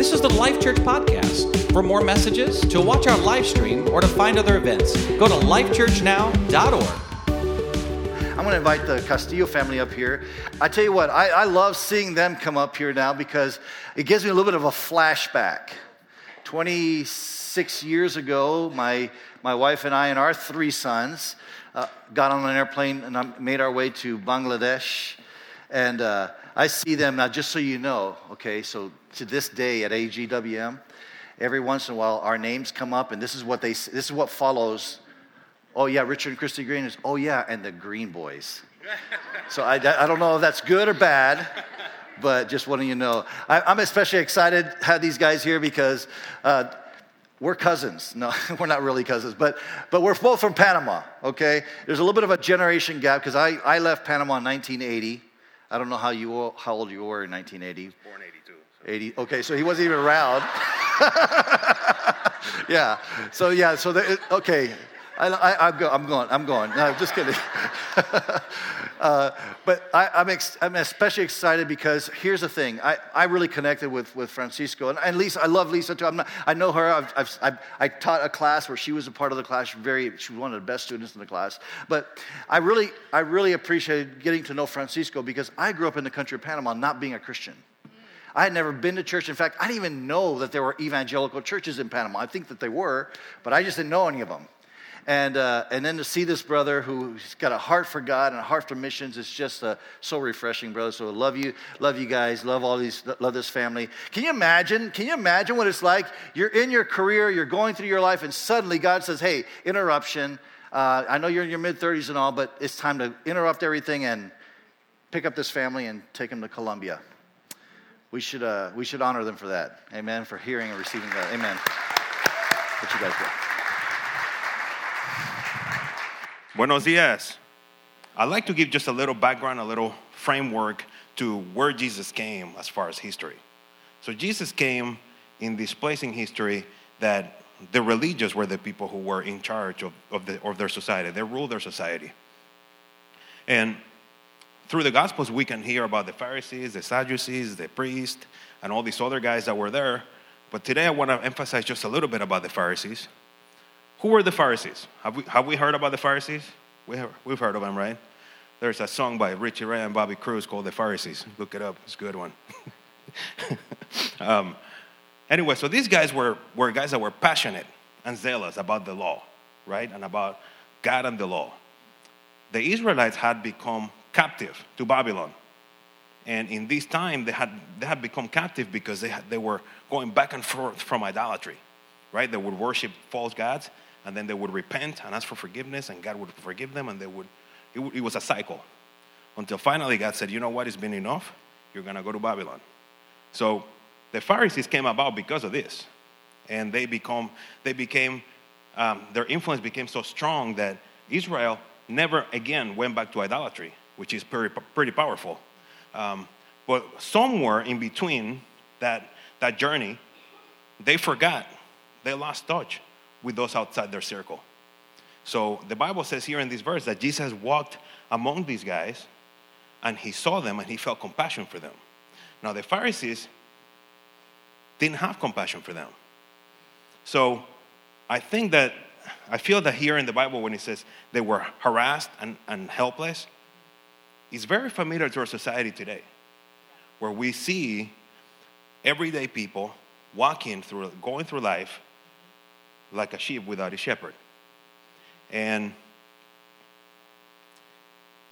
This is the Life Church Podcast. For more messages, to watch our live stream, or to find other events, go to lifechurchnow.org. I'm going to invite the Castillo family up here. I tell you what, I, I love seeing them come up here now because it gives me a little bit of a flashback. 26 years ago, my, my wife and I and our three sons uh, got on an airplane and made our way to Bangladesh. And uh, I see them now, just so you know, okay, so to this day at AGWM, every once in a while our names come up, and this is what they this is what follows Oh, yeah, Richard and Christy Green is, oh, yeah, and the Green Boys. so I, I don't know if that's good or bad, but just wanting you to know. I, am especially excited to have these guys here because uh, we're cousins. No, we're not really cousins, but, but we're both from Panama, okay? There's a little bit of a generation gap because I, I left Panama in 1980. I don't know how, you, how old you were in 1980. Born 82. So. 80, okay, so he wasn't even around. yeah, so yeah, so the, okay, I, am go, going, I'm going. No, I'm just kidding. uh, but I, am ex, I'm especially excited because here's the thing. I, I really connected with, with Francisco. And, and Lisa, I love Lisa too. Not, i know her. I've, I've, I've, i taught a class where she was a part of the class. Very, she was one of the best students in the class. But I really, I really appreciated getting to know Francisco because I grew up in the country of Panama not being a Christian. I had never been to church. In fact, I didn't even know that there were evangelical churches in Panama. I think that they were, but I just didn't know any of them. And, uh, and then to see this brother who's got a heart for God and a heart for missions, it's just uh, so refreshing, brother. So I love you, love you guys, love all these, love this family. Can you imagine? Can you imagine what it's like? You're in your career, you're going through your life, and suddenly God says, hey, interruption. Uh, I know you're in your mid 30s and all, but it's time to interrupt everything and pick up this family and take them to Colombia. We should, uh, we should honor them for that. Amen. For hearing and receiving that. Amen. What you guys do? Buenos dias. I'd like to give just a little background, a little framework to where Jesus came as far as history. So, Jesus came in this place in history that the religious were the people who were in charge of, of, the, of their society, they ruled their society. And through the Gospels, we can hear about the Pharisees, the Sadducees, the priests, and all these other guys that were there. But today I want to emphasize just a little bit about the Pharisees who were the Pharisees? Have we, have we heard about the Pharisees? We have, we've heard of them, right? There's a song by Richie Ray and Bobby Cruz called The Pharisees. Look it up, it's a good one. um, anyway, so these guys were, were guys that were passionate and zealous about the law, right? And about God and the law. The Israelites had become captive to Babylon. And in this time, they had, they had become captive because they, had, they were going back and forth from idolatry, right? They would worship false gods and then they would repent and ask for forgiveness, and God would forgive them, and they would. It, it was a cycle until finally God said, "You know what? It's been enough. You're gonna go to Babylon." So the Pharisees came about because of this, and they become they became um, their influence became so strong that Israel never again went back to idolatry, which is pretty pretty powerful. Um, but somewhere in between that that journey, they forgot, they lost touch with those outside their circle. So the Bible says here in this verse that Jesus walked among these guys and he saw them and he felt compassion for them. Now, the Pharisees didn't have compassion for them. So I think that, I feel that here in the Bible, when it says they were harassed and, and helpless, it's very familiar to our society today, where we see everyday people walking through, going through life like a sheep without a shepherd. And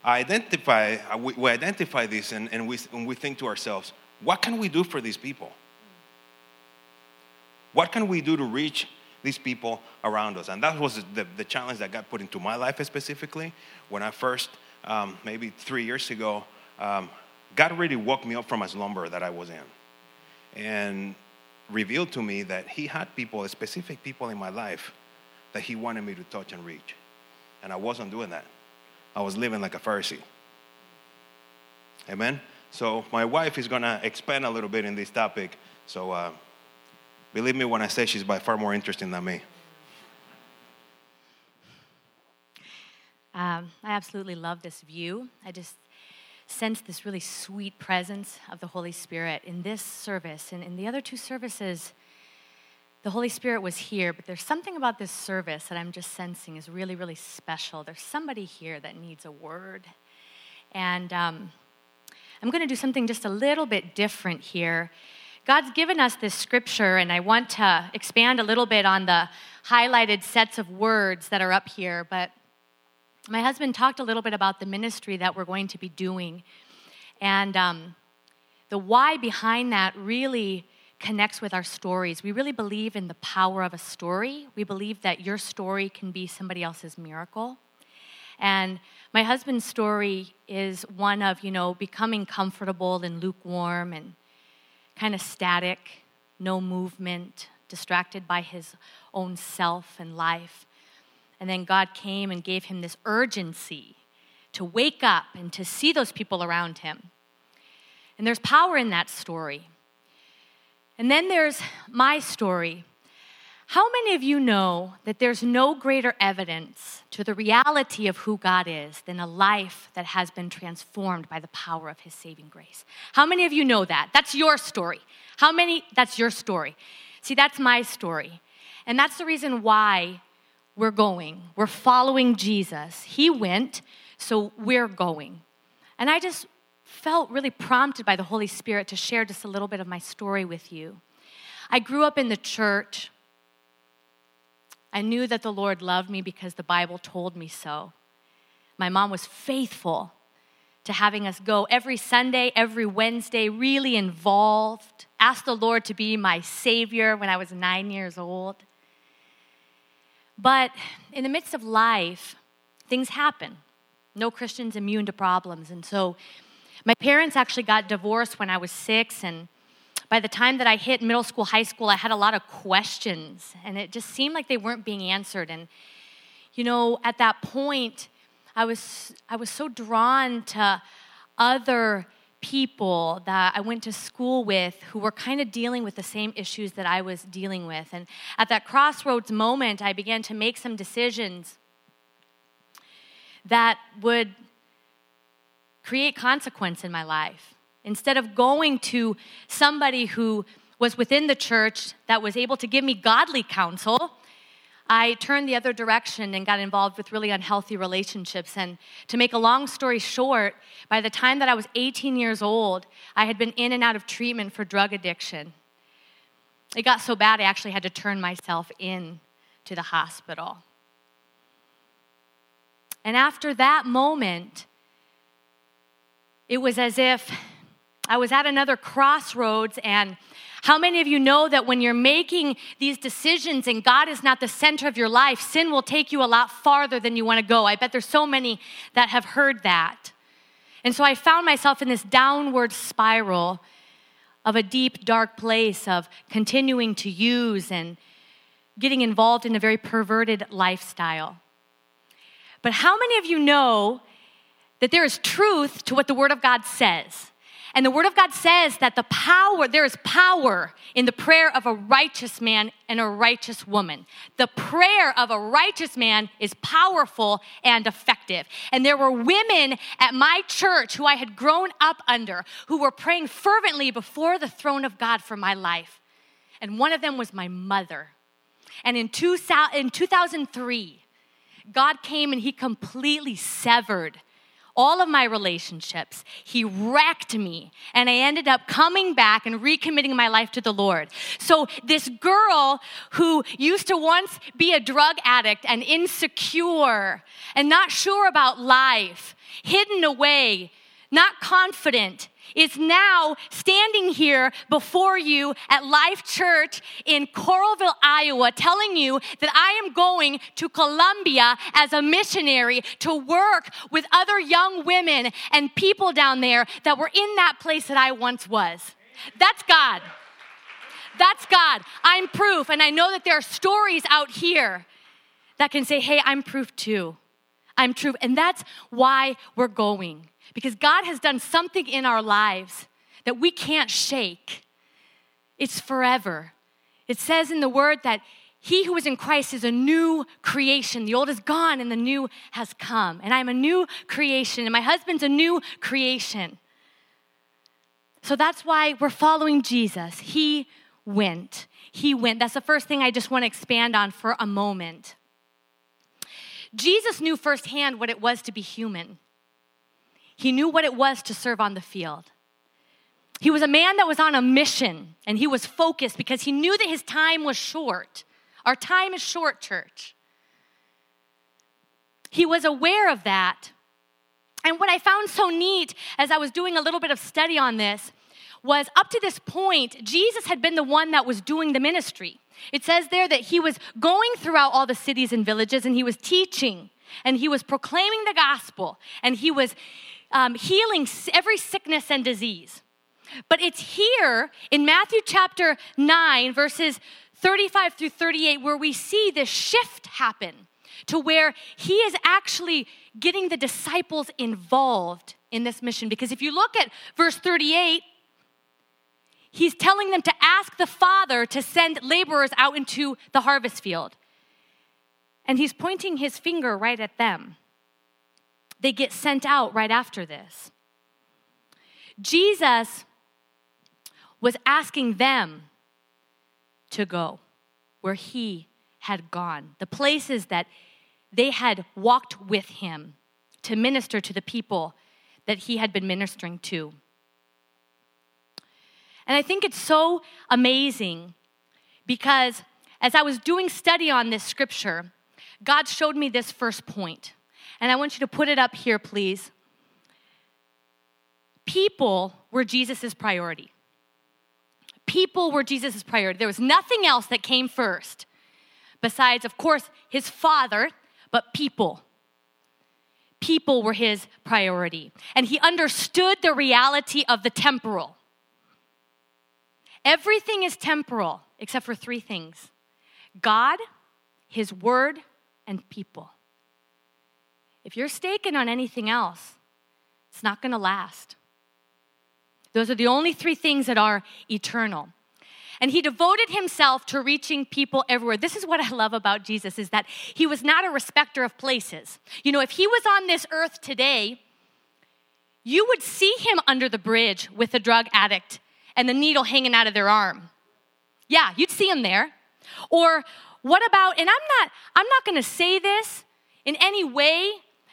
I identify, we, we identify this and, and, we, and we think to ourselves, what can we do for these people? What can we do to reach these people around us? And that was the, the challenge that got put into my life specifically when I first, um, maybe three years ago, um, God really woke me up from a slumber that I was in. And revealed to me that he had people, specific people in my life that he wanted me to touch and reach. And I wasn't doing that. I was living like a Pharisee. Amen? So my wife is going to expand a little bit in this topic. So uh, believe me when I say she's by far more interesting than me. Um, I absolutely love this view. I just sense this really sweet presence of the Holy Spirit in this service. And in the other two services, the Holy Spirit was here, but there's something about this service that I'm just sensing is really, really special. There's somebody here that needs a word. And um, I'm going to do something just a little bit different here. God's given us this scripture, and I want to expand a little bit on the highlighted sets of words that are up here. But my husband talked a little bit about the ministry that we're going to be doing. And um, the why behind that really connects with our stories. We really believe in the power of a story. We believe that your story can be somebody else's miracle. And my husband's story is one of, you know, becoming comfortable and lukewarm and kind of static, no movement, distracted by his own self and life. And then God came and gave him this urgency to wake up and to see those people around him. And there's power in that story. And then there's my story. How many of you know that there's no greater evidence to the reality of who God is than a life that has been transformed by the power of his saving grace? How many of you know that? That's your story. How many? That's your story. See, that's my story. And that's the reason why we're going. We're following Jesus. He went, so we're going. And I just felt really prompted by the Holy Spirit to share just a little bit of my story with you. I grew up in the church. I knew that the Lord loved me because the Bible told me so. My mom was faithful to having us go every Sunday, every Wednesday, really involved. Asked the Lord to be my Savior when I was nine years old. But in the midst of life, things happen. No Christian's immune to problems. And so my parents actually got divorced when I was six, and by the time that I hit middle school, high school, I had a lot of questions, and it just seemed like they weren't being answered. And, you know, at that point, I was, I was so drawn to other people that I went to school with who were kind of dealing with the same issues that I was dealing with. And at that crossroads moment, I began to make some decisions that would create consequence in my life. Instead of going to somebody who was within the church that was able to give me godly counsel, I turned the other direction and got involved with really unhealthy relationships. And to make a long story short, by the time that I was 18 years old, I had been in and out of treatment for drug addiction. It got so bad, I actually had to turn myself in to the hospital. And after that moment, it was as if I was at another crossroads and how many of you know that when you're making these decisions and God is not the center of your life, sin will take you a lot farther than you want to go? I bet there's so many that have heard that. And so I found myself in this downward spiral of a deep, dark place of continuing to use and getting involved in a very perverted lifestyle. But how many of you know that there is truth to what the Word of God says. And the Word of God says that the power, there is power in the prayer of a righteous man and a righteous woman. The prayer of a righteous man is powerful and effective. And there were women at my church who I had grown up under who were praying fervently before the throne of God for my life. And one of them was my mother. And in, two, in 2003, God came and He completely severed all of my relationships. He wrecked me. And I ended up coming back and recommitting my life to the Lord. So, this girl who used to once be a drug addict and insecure and not sure about life, hidden away, not confident, is now standing here before you at Life Church in Coralville, Iowa, telling you that I am going to Colombia as a missionary to work with other young women and people down there that were in that place that I once was. That's God. That's God. I'm proof. And I know that there are stories out here that can say, hey, I'm proof too. I'm true. And that's why we're going. Because God has done something in our lives that we can't shake. It's forever. It says in the word that he who is in Christ is a new creation. The old is gone and the new has come. And I'm a new creation, and my husband's a new creation. So that's why we're following Jesus. He went. He went. That's the first thing I just want to expand on for a moment. Jesus knew firsthand what it was to be human, he knew what it was to serve on the field. He was a man that was on a mission and he was focused because he knew that his time was short. Our time is short, church. He was aware of that. And what I found so neat as I was doing a little bit of study on this was up to this point, Jesus had been the one that was doing the ministry. It says there that he was going throughout all the cities and villages and he was teaching and he was proclaiming the gospel and he was um, healing every sickness and disease. But it's here in Matthew chapter 9, verses 35 through 38, where we see this shift happen to where he is actually getting the disciples involved in this mission. Because if you look at verse 38, he's telling them to ask the Father to send laborers out into the harvest field. And he's pointing his finger right at them. They get sent out right after this. Jesus was asking them to go where he had gone, the places that they had walked with him to minister to the people that he had been ministering to. And I think it's so amazing because as I was doing study on this scripture, God showed me this first point. And I want you to put it up here, please. People were Jesus' priority. People were Jesus' priority. There was nothing else that came first, besides, of course, his father, but people. People were his priority. And he understood the reality of the temporal. Everything is temporal except for three things God, his word, and people. If you're staking on anything else, it's not going to last. Those are the only three things that are eternal. And he devoted himself to reaching people everywhere. This is what I love about Jesus is that he was not a respecter of places. You know, if he was on this earth today, you would see him under the bridge with a drug addict and the needle hanging out of their arm. Yeah, you'd see him there. Or what about and I'm not I'm not going to say this in any way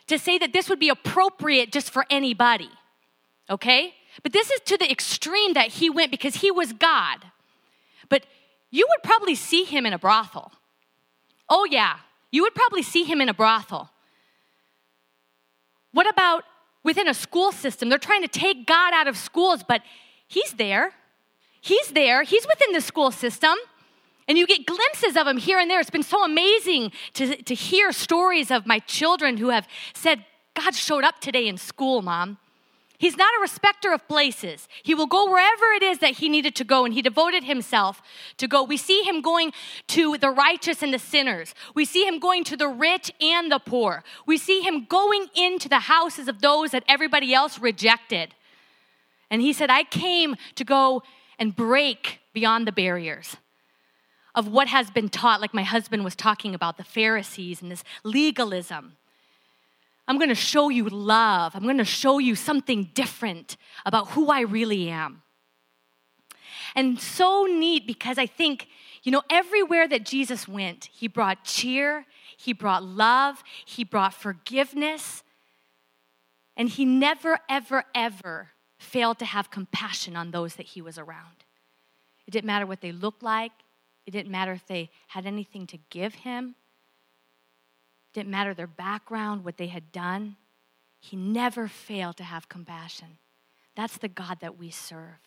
to say that this would be appropriate just for anybody. Okay? But this is to the extreme that he went because he was God. But you would probably see him in a brothel. Oh, yeah, you would probably see him in a brothel. What about within a school system? They're trying to take God out of schools, but he's there. He's there. He's within the school system. And you get glimpses of him here and there. It's been so amazing to, to hear stories of my children who have said, God showed up today in school, mom. He's not a respecter of places. He will go wherever it is that he needed to go, and he devoted himself to go. We see him going to the righteous and the sinners. We see him going to the rich and the poor. We see him going into the houses of those that everybody else rejected. And he said, I came to go and break beyond the barriers of what has been taught, like my husband was talking about, the Pharisees and this legalism. I'm going to show you love. I'm going to show you something different about who I really am. And so neat because I think, you know, everywhere that Jesus went, he brought cheer, he brought love, he brought forgiveness, and he never, ever, ever failed to have compassion on those that he was around. It didn't matter what they looked like, it didn't matter if they had anything to give him. It Didn't matter their background, what they had done. He never failed to have compassion. That's the God that we serve.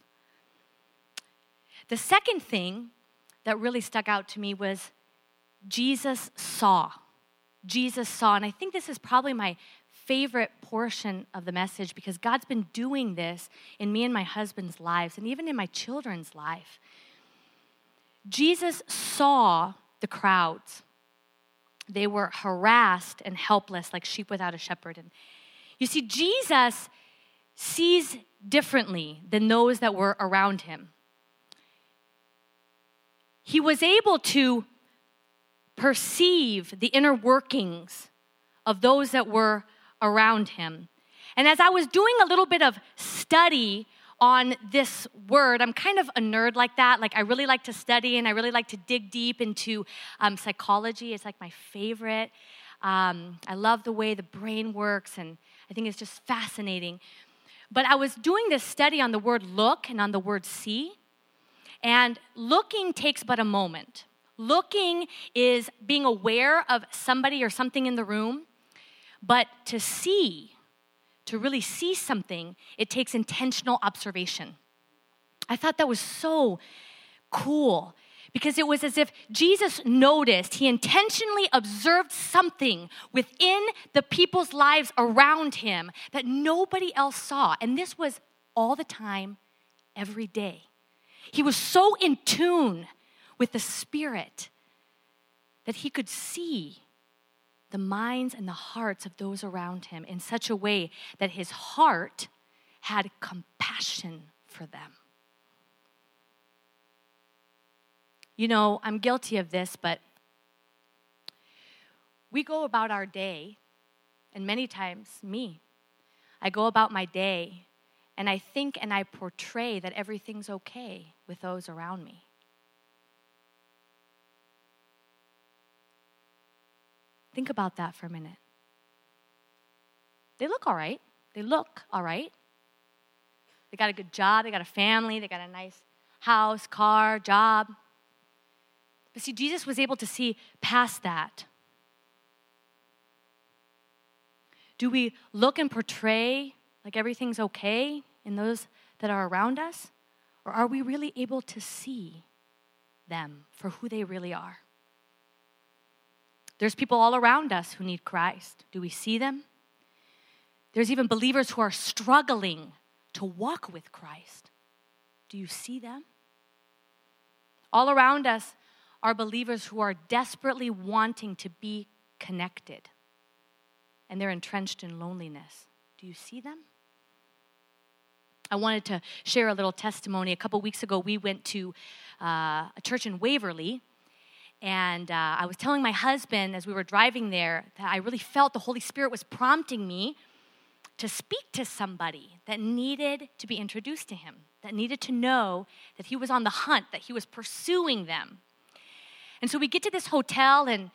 The second thing that really stuck out to me was Jesus saw. Jesus saw. And I think this is probably my favorite portion of the message because God's been doing this in me and my husband's lives and even in my children's life. Jesus saw the crowds. They were harassed and helpless, like sheep without a shepherd. And you see, Jesus sees differently than those that were around him. He was able to perceive the inner workings of those that were around him. And as I was doing a little bit of study on this word, I'm kind of a nerd like that. Like, I really like to study and I really like to dig deep into um, psychology. It's like my favorite. Um, I love the way the brain works, and I think it's just fascinating. But I was doing this study on the word look and on the word see. And looking takes but a moment. Looking is being aware of somebody or something in the room, but to see, to really see something, it takes intentional observation. I thought that was so cool because it was as if Jesus noticed, he intentionally observed something within the people's lives around him that nobody else saw. And this was all the time, every day. He was so in tune with the Spirit that he could see the minds and the hearts of those around him in such a way that his heart had compassion for them. You know, I'm guilty of this, but we go about our day, and many times, me, I go about my day and I think and I portray that everything's okay with those around me. Think about that for a minute. They look all right. They look all right. They got a good job, they got a family, they got a nice house, car, job. But see, Jesus was able to see past that. Do we look and portray like everything's okay in those that are around us? Or are we really able to see them for who they really are? There's people all around us who need Christ. Do we see them? There's even believers who are struggling to walk with Christ. Do you see them? All around us, are believers who are desperately wanting to be connected and they're entrenched in loneliness. Do you see them? I wanted to share a little testimony. A couple weeks ago, we went to uh, a church in Waverly, and uh, I was telling my husband as we were driving there that I really felt the Holy Spirit was prompting me to speak to somebody that needed to be introduced to him, that needed to know that he was on the hunt, that he was pursuing them. And so we get to this hotel, and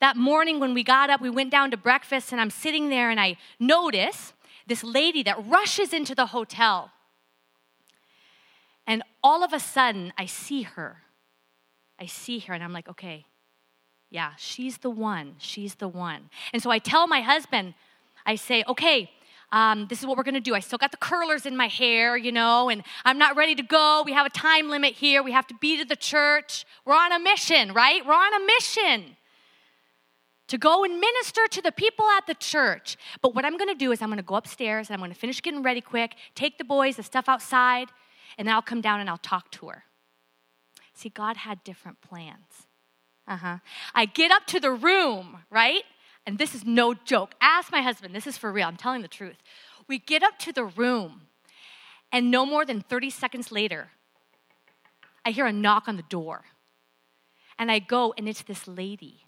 that morning when we got up, we went down to breakfast, and I'm sitting there, and I notice this lady that rushes into the hotel. And all of a sudden, I see her. I see her, and I'm like, okay, yeah, she's the one. She's the one. And so I tell my husband, I say, okay, um, this is what we're to do. I still got the curlers in my hair, you know, and I'm not ready to go. We have a time limit here. We have to be to the church. We're on a mission, right? We're on a mission to go and minister to the people at the church. But what I'm to do is I'm to go upstairs and I'm to finish getting ready quick, take the boys, the stuff outside, and then I'll come down and I'll talk to her. See, God had different plans. Uh huh. I get up to the room, right? and this is no joke. Ask my husband, this is for real, I'm telling the truth. We get up to the room, and no more than 30 seconds later, I hear a knock on the door. And I go, and it's this lady.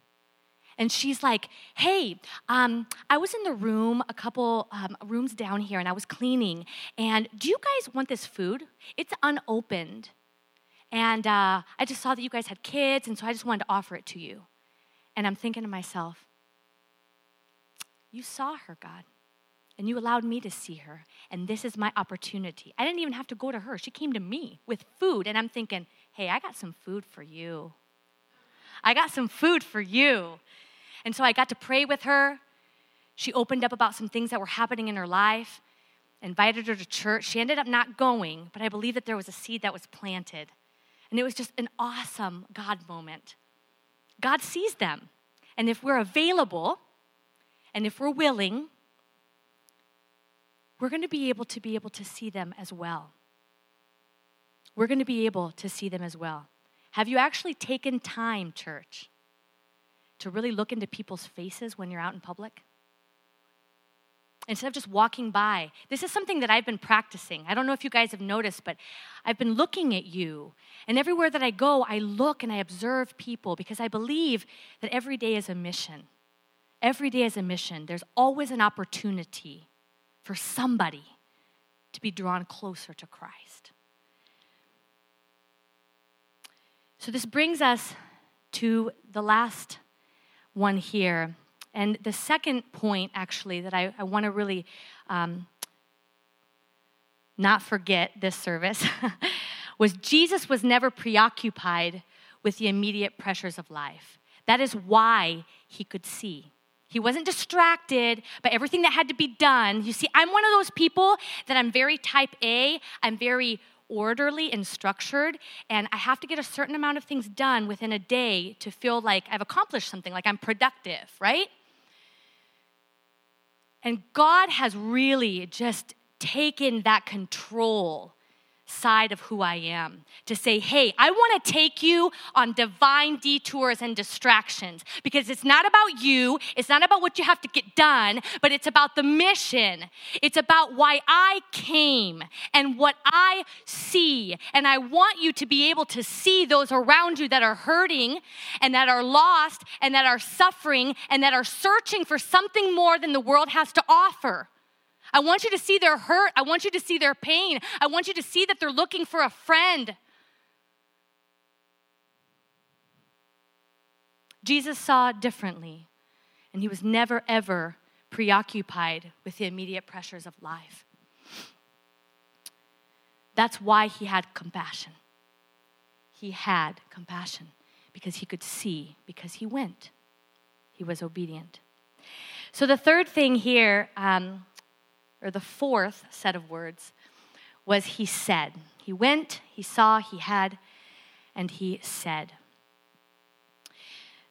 And she's like, hey, um, I was in the room, a couple um, rooms down here, and I was cleaning. And do you guys want this food? It's unopened. And uh, I just saw that you guys had kids, and so I just wanted to offer it to you. And I'm thinking to myself, you saw her, God, and you allowed me to see her, and this is my opportunity. I didn't even have to go to her. She came to me with food, and I'm thinking, hey, I got some food for you. I got some food for you. And so I got to pray with her. She opened up about some things that were happening in her life, invited her to church. She ended up not going, but I believe that there was a seed that was planted. And it was just an awesome God moment. God sees them. And if we're available, and if we're willing, we're going to be able to be able to see them as well. We're going to be able to see them as well. Have you actually taken time, church, to really look into people's faces when you're out in public? Instead of just walking by. This is something that I've been practicing. I don't know if you guys have noticed, but I've been looking at you. And everywhere that I go, I look and I observe people because I believe that every day is a mission. Every day is a mission. There's always an opportunity for somebody to be drawn closer to Christ. So, this brings us to the last one here and the second point, actually, that I, I want to really um, not forget this service was Jesus was never preoccupied with the immediate pressures of life. That is why he could see. He wasn't distracted by everything that had to be done. You see, I'm one of those people that I'm very type A, I'm very orderly and structured, and I have to get a certain amount of things done within a day to feel like I've accomplished something, like I'm productive, right? And God has really just taken that control side of who I am to say, hey, I want to take you on divine detours and distractions because it's not about you, it's not about what you have to get done, but it's about the mission. It's about why I came and what I see. And I want you to be able to see those around you that are hurting and that are lost and that are suffering and that are searching for something more than the world has to offer. I want you to see their hurt. I want you to see their pain. I want you to see that they're looking for a friend. Jesus saw differently, and he was never, ever preoccupied with the immediate pressures of life. That's why he had compassion. He had compassion because he could see, because he went. He was obedient. So, the third thing here um, or the fourth set of words, was he said. He went, he saw, he had, and he said.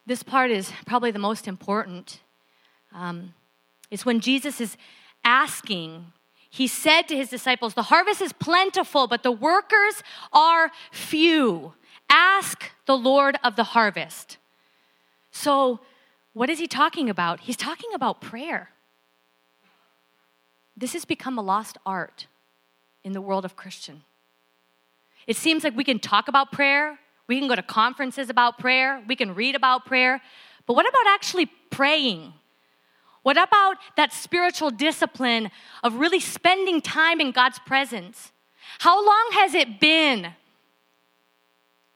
This part is probably the most important. Um, it's when Jesus is asking, he said to his disciples, The harvest is plentiful, but the workers are few. Ask the Lord of the harvest. So, what is he talking about? He's talking about prayer this has become a lost art in the world of Christian. It seems like we can talk about prayer, we can go to conferences about prayer, we can read about prayer, but what about actually praying? What about that spiritual discipline of really spending time in God's presence? How long has it been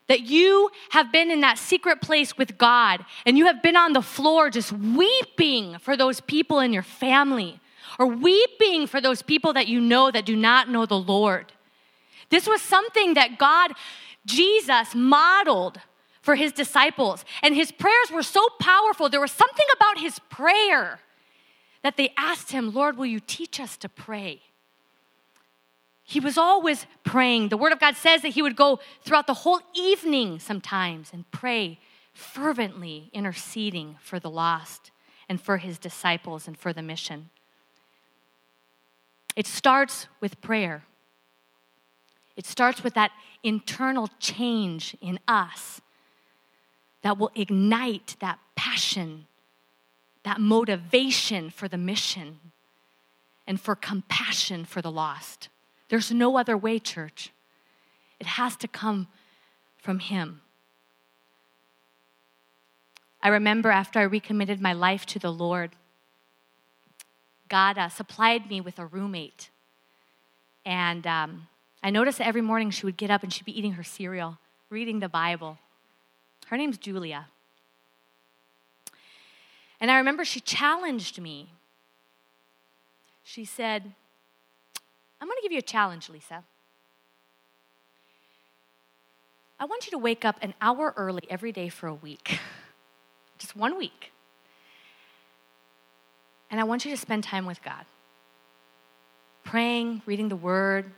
that you have been in that secret place with God and you have been on the floor just weeping for those people in your family? Or weeping for those people that you know that do not know the Lord. This was something that God, Jesus, modeled for his disciples. And his prayers were so powerful. There was something about his prayer that they asked him, Lord, will you teach us to pray? He was always praying. The Word of God says that he would go throughout the whole evening sometimes and pray fervently, interceding for the lost and for his disciples and for the mission. It starts with prayer. It starts with that internal change in us that will ignite that passion, that motivation for the mission, and for compassion for the lost. There's no other way, church. It has to come from Him. I remember after I recommitted my life to the Lord, God uh, supplied me with a roommate. And um, I noticed that every morning she would get up and she'd be eating her cereal, reading the Bible. Her name's Julia. And I remember she challenged me. She said, I'm going to give you a challenge, Lisa. I want you to wake up an hour early every day for a week, just one week. And I want you to spend time with God. Praying, reading the word.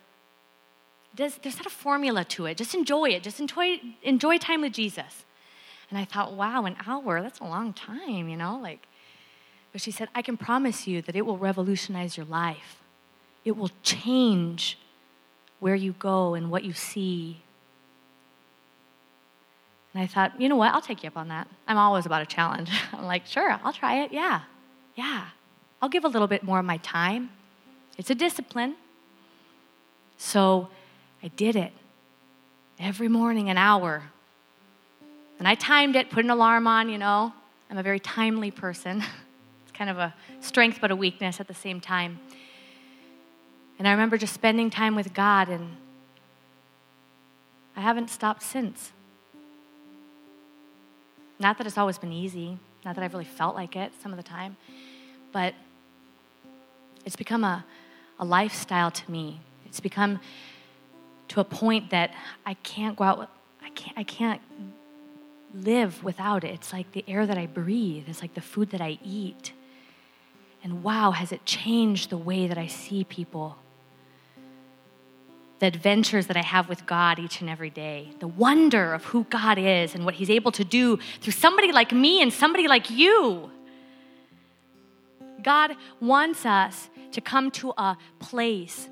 There's, there's not a formula to it. Just enjoy it. Just enjoy, enjoy time with Jesus. And I thought, wow, an hour, that's a long time, you know? Like, but she said, I can promise you that it will revolutionize your life. It will change where you go and what you see. And I thought, you know what? I'll take you up on that. I'm always about a challenge. I'm like, sure, I'll try it. Yeah, yeah. I'll give a little bit more of my time. It's a discipline. So I did it every morning, an hour. And I timed it, put an alarm on, you know. I'm a very timely person. it's kind of a strength but a weakness at the same time. And I remember just spending time with God, and I haven't stopped since. Not that it's always been easy, not that I've really felt like it some of the time, but it's become a, a lifestyle to me. It's become to a point that I can't go out, I can't, I can't live without it. It's like the air that I breathe, it's like the food that I eat. And wow, has it changed the way that I see people? The adventures that I have with God each and every day, the wonder of who God is and what He's able to do through somebody like me and somebody like you. God wants us to come to a place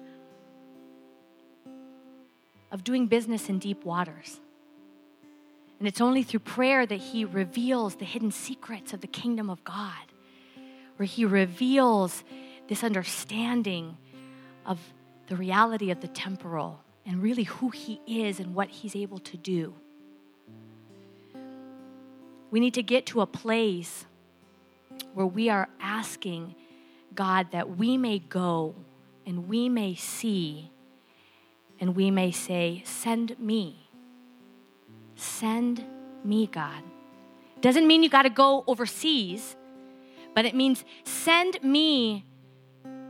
of doing business in deep waters. And it's only through prayer that He reveals the hidden secrets of the kingdom of God, where He reveals this understanding of the reality of the temporal and really who He is and what He's able to do. We need to get to a place where we are asking God that we may go and we may see and we may say, Send me. Send me, God. Doesn't mean you got to go overseas, but it means send me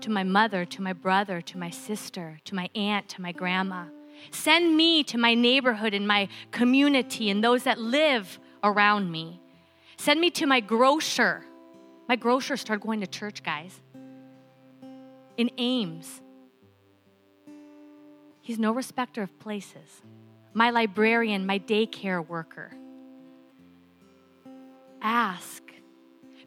to my mother, to my brother, to my sister, to my aunt, to my grandma. Send me to my neighborhood and my community and those that live around me. Send me to my grocer. My grocer started going to church, guys, in Ames. He's no respecter of places. My librarian, my daycare worker. Ask.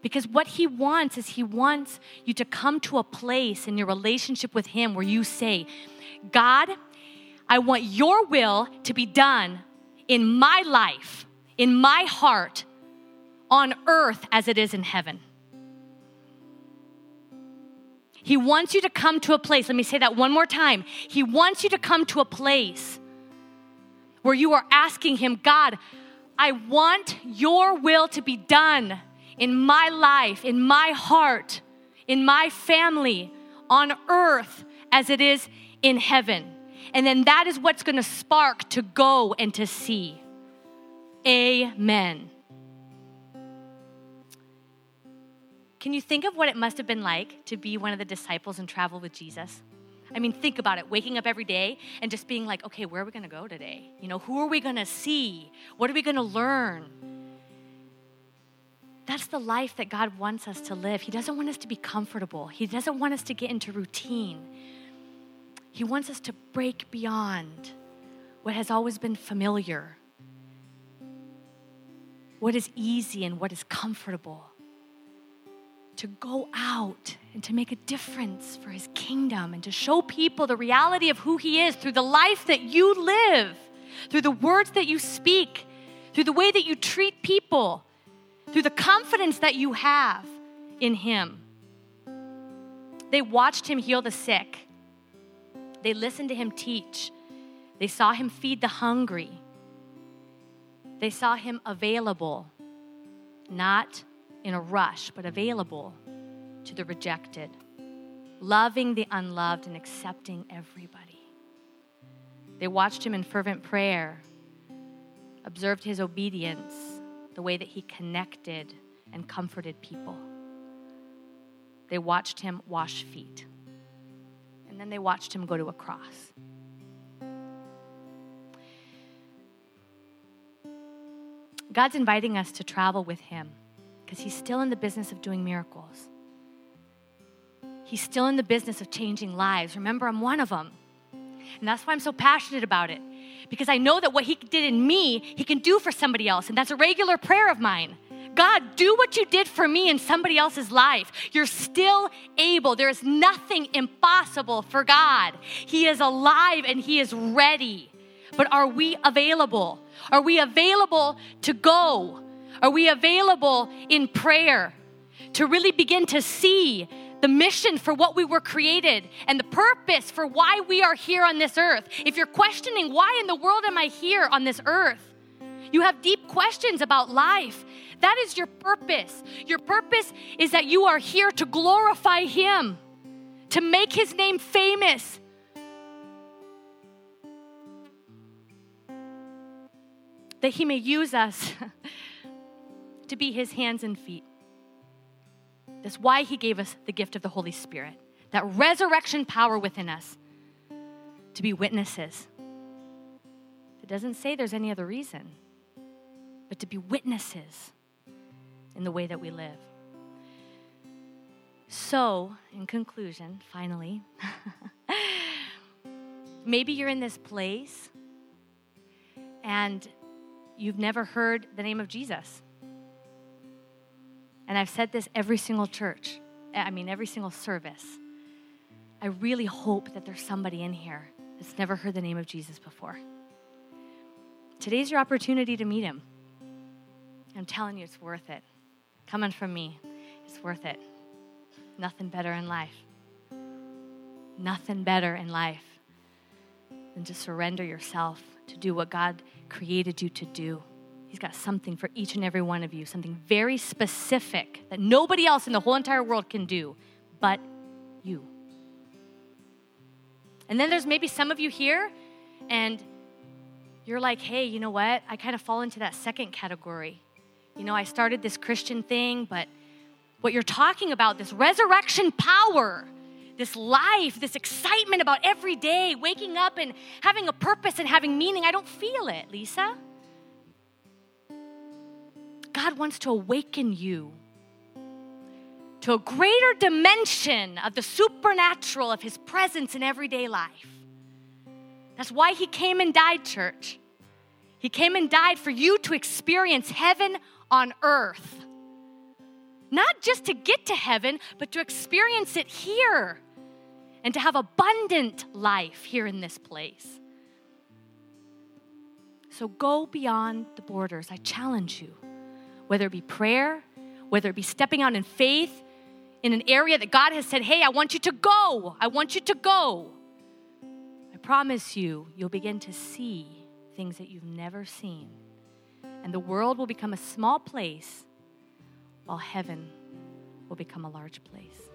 Because what he wants is he wants you to come to a place in your relationship with him where you say, God, I want your will to be done in my life, in my heart, on earth as it is in heaven. He wants you to come to a place, let me say that one more time. He wants you to come to a place where you are asking Him, God, I want your will to be done in my life, in my heart, in my family, on earth as it is in heaven. And then that is what's going to spark to go and to see. Amen. Can you think of what it must have been like to be one of the disciples and travel with Jesus? I mean, think about it waking up every day and just being like, okay, where are we going to go today? You know, who are we going to see? What are we going to learn? That's the life that God wants us to live. He doesn't want us to be comfortable, He doesn't want us to get into routine. He wants us to break beyond what has always been familiar, what is easy, and what is comfortable to go out and to make a difference for his kingdom and to show people the reality of who he is through the life that you live, through the words that you speak, through the way that you treat people, through the confidence that you have in him. They watched him heal the sick, they listened to him teach, they saw him feed the hungry, they saw him available, not in a rush, but available to the rejected, loving the unloved and accepting everybody. They watched him in fervent prayer, observed his obedience, the way that he connected and comforted people. They watched him wash feet, and then they watched him go to a cross. God's inviting us to travel with him because he's still in the business of doing miracles. He's still in the business of changing lives. Remember, I'm one of them. And that's why I'm so passionate about it. Because I know that what he did in me, he can do for somebody else. And that's a regular prayer of mine. God, do what you did for me in somebody else's life. You're still able. There is nothing impossible for God. He is alive and He is ready. But are we available? Are we available to go? Are we available in prayer? to really begin to see the mission for what we were created and the purpose for why we are here on this earth. If you're questioning, why in the world am I here on this earth? You have deep questions about life. That is your purpose. Your purpose is that you are here to glorify Him, to make His name famous. That He may use us to be His hands and feet. That's why He gave us the gift of the Holy Spirit, that resurrection power within us to be witnesses. It doesn't say there's any other reason, but to be witnesses in the way that we live. So, in conclusion, finally, maybe you're in this place and you've never heard the name of Jesus. And I've said this every single church, I mean, every single service. I really hope that there's somebody in here that's never heard the name of Jesus before. Today's your opportunity to meet him. I'm telling you, it's worth it. Coming from me, it's worth it. Nothing better in life. Nothing better in life than to surrender yourself to do what God created you to do. He's got something for each and every one of you, something very specific that nobody else in the whole entire world can do but you. And then there's maybe some of you here, and you're like, hey, you know what? I kind of fall into that second category. You know, I started this Christian thing, but what you're talking about, this resurrection power, this life, this excitement about every day, waking up and having a purpose and having meaning, I don't feel it, Lisa. God wants to awaken you to a greater dimension of the supernatural of His presence in everyday life. That's why He came and died, church. He came and died for you to experience heaven on earth. Not just to get to heaven, but to experience it here and to have abundant life here in this place. So go beyond the borders. I challenge you whether it be prayer, whether it be stepping out in faith in an area that God has said, hey, I want you to go. I want you to go. I promise you, you'll begin to see things that you've never seen. And the world will become a small place while heaven will become a large place.